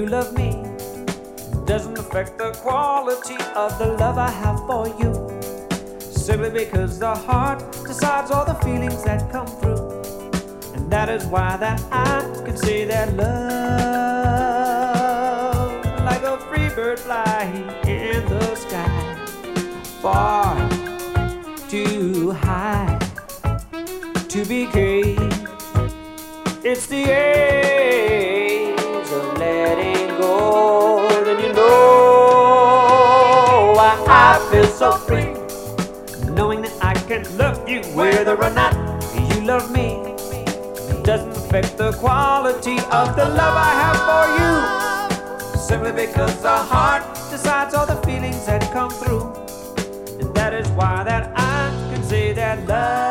love me doesn't affect the quality of the love I have for you. Simply because the heart decides all the feelings that come through. And that is why that I can say that love, like a free bird flying in the sky, far too high to be caged. Whether or not you love me. Doesn't affect the quality of the love I have for you. Simply because the heart decides all the feelings that come through. And that is why that I can say that love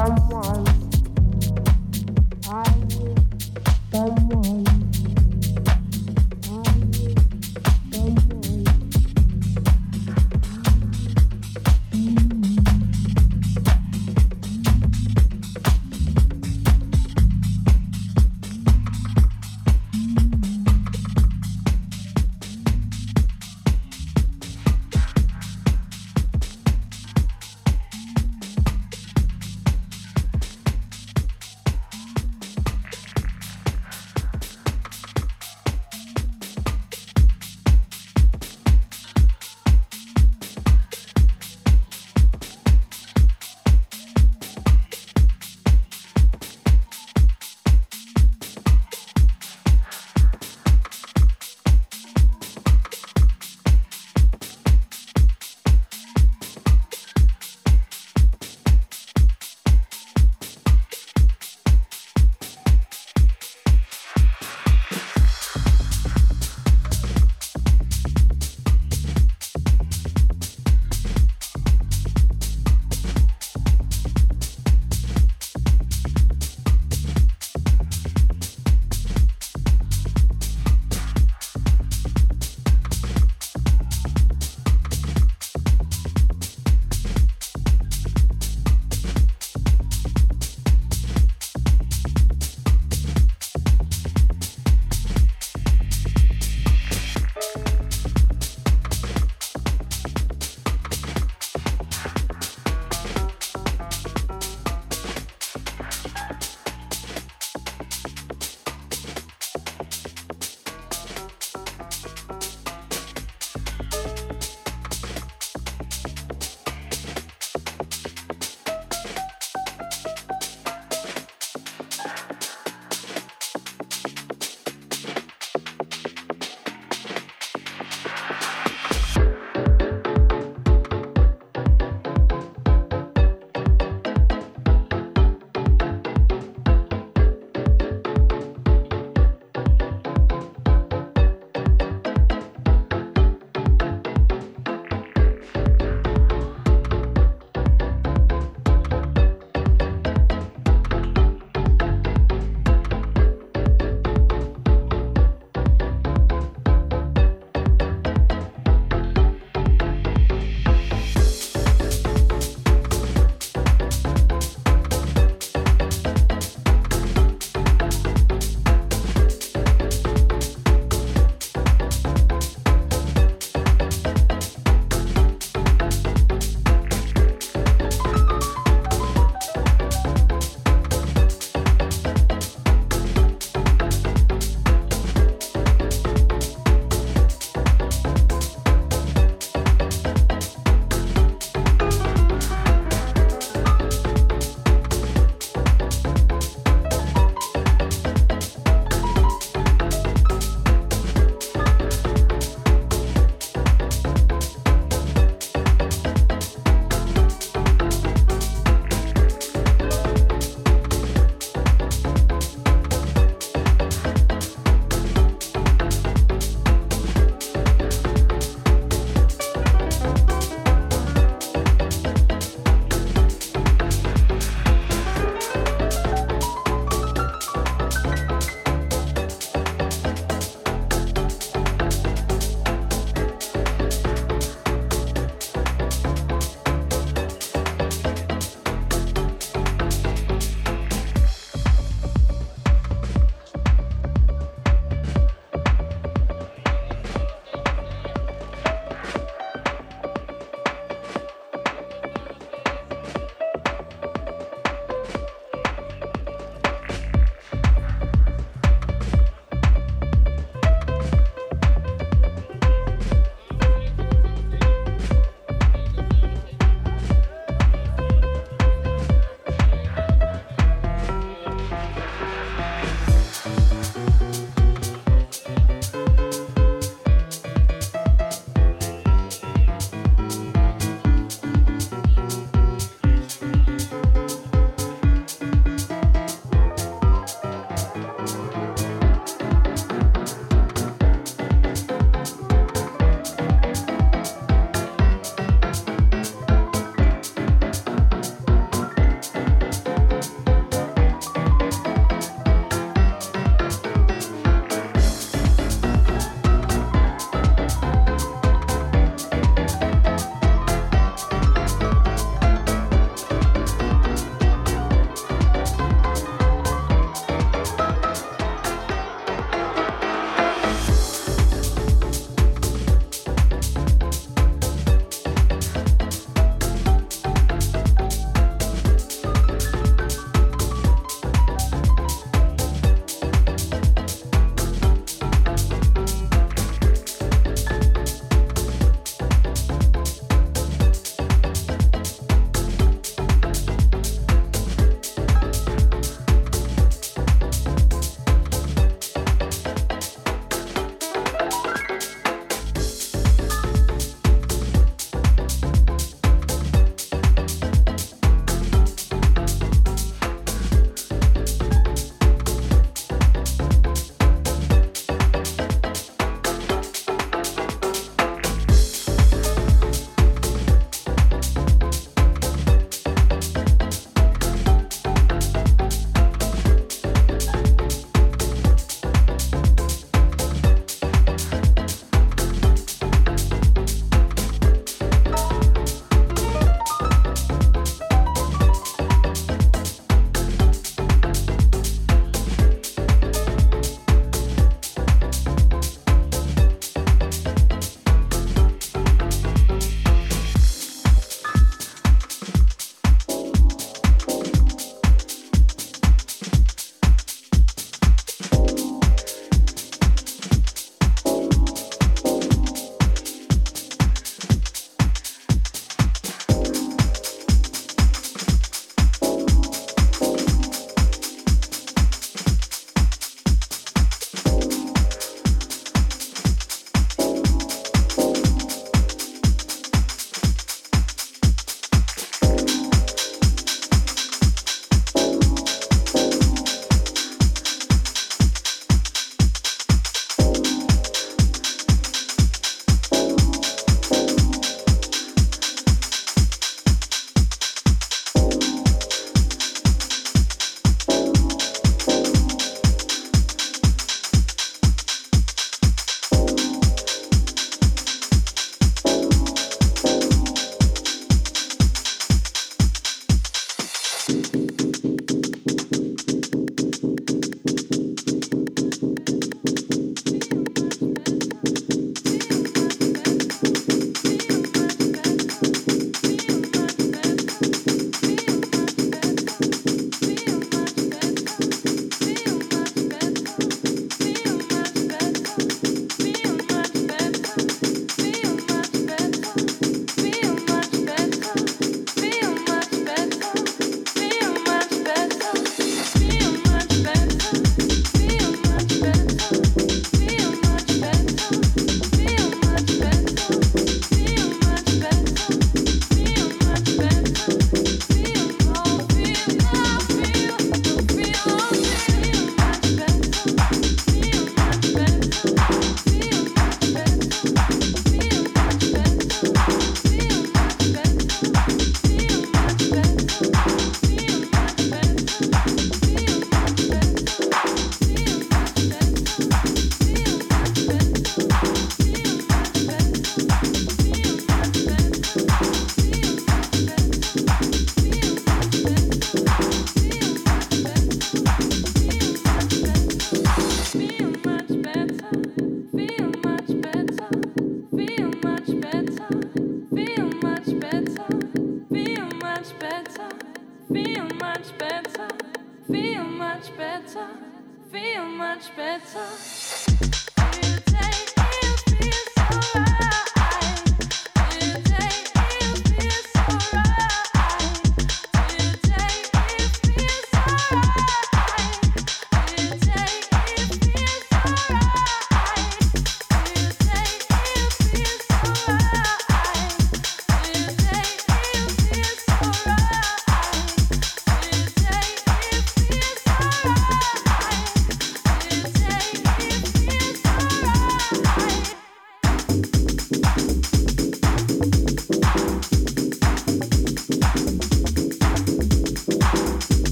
someone.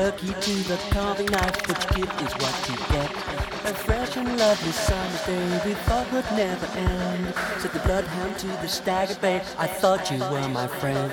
The turkey to the carving knife, what you give is what you get. A fresh and lovely summer's day we thought would never end. Said the bloodhound to the stagger bay, I thought you were my friend.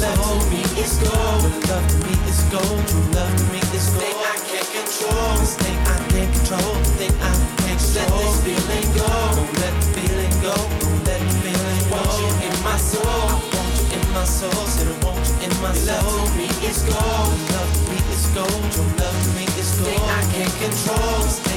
love me gold. Me gold. Me gold. Thing I can't control. Thing I can't control. Thing I can't control. Let this feeling go. Don't let feeling go. Don't let feeling go. Want you in my soul. I want you in my soul. I want you in my soul. Me gold. Me gold. Me gold. Thing I can't control.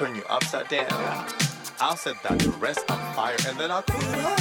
Turn you upside down. I'll set that dress on fire and then I'll cool it.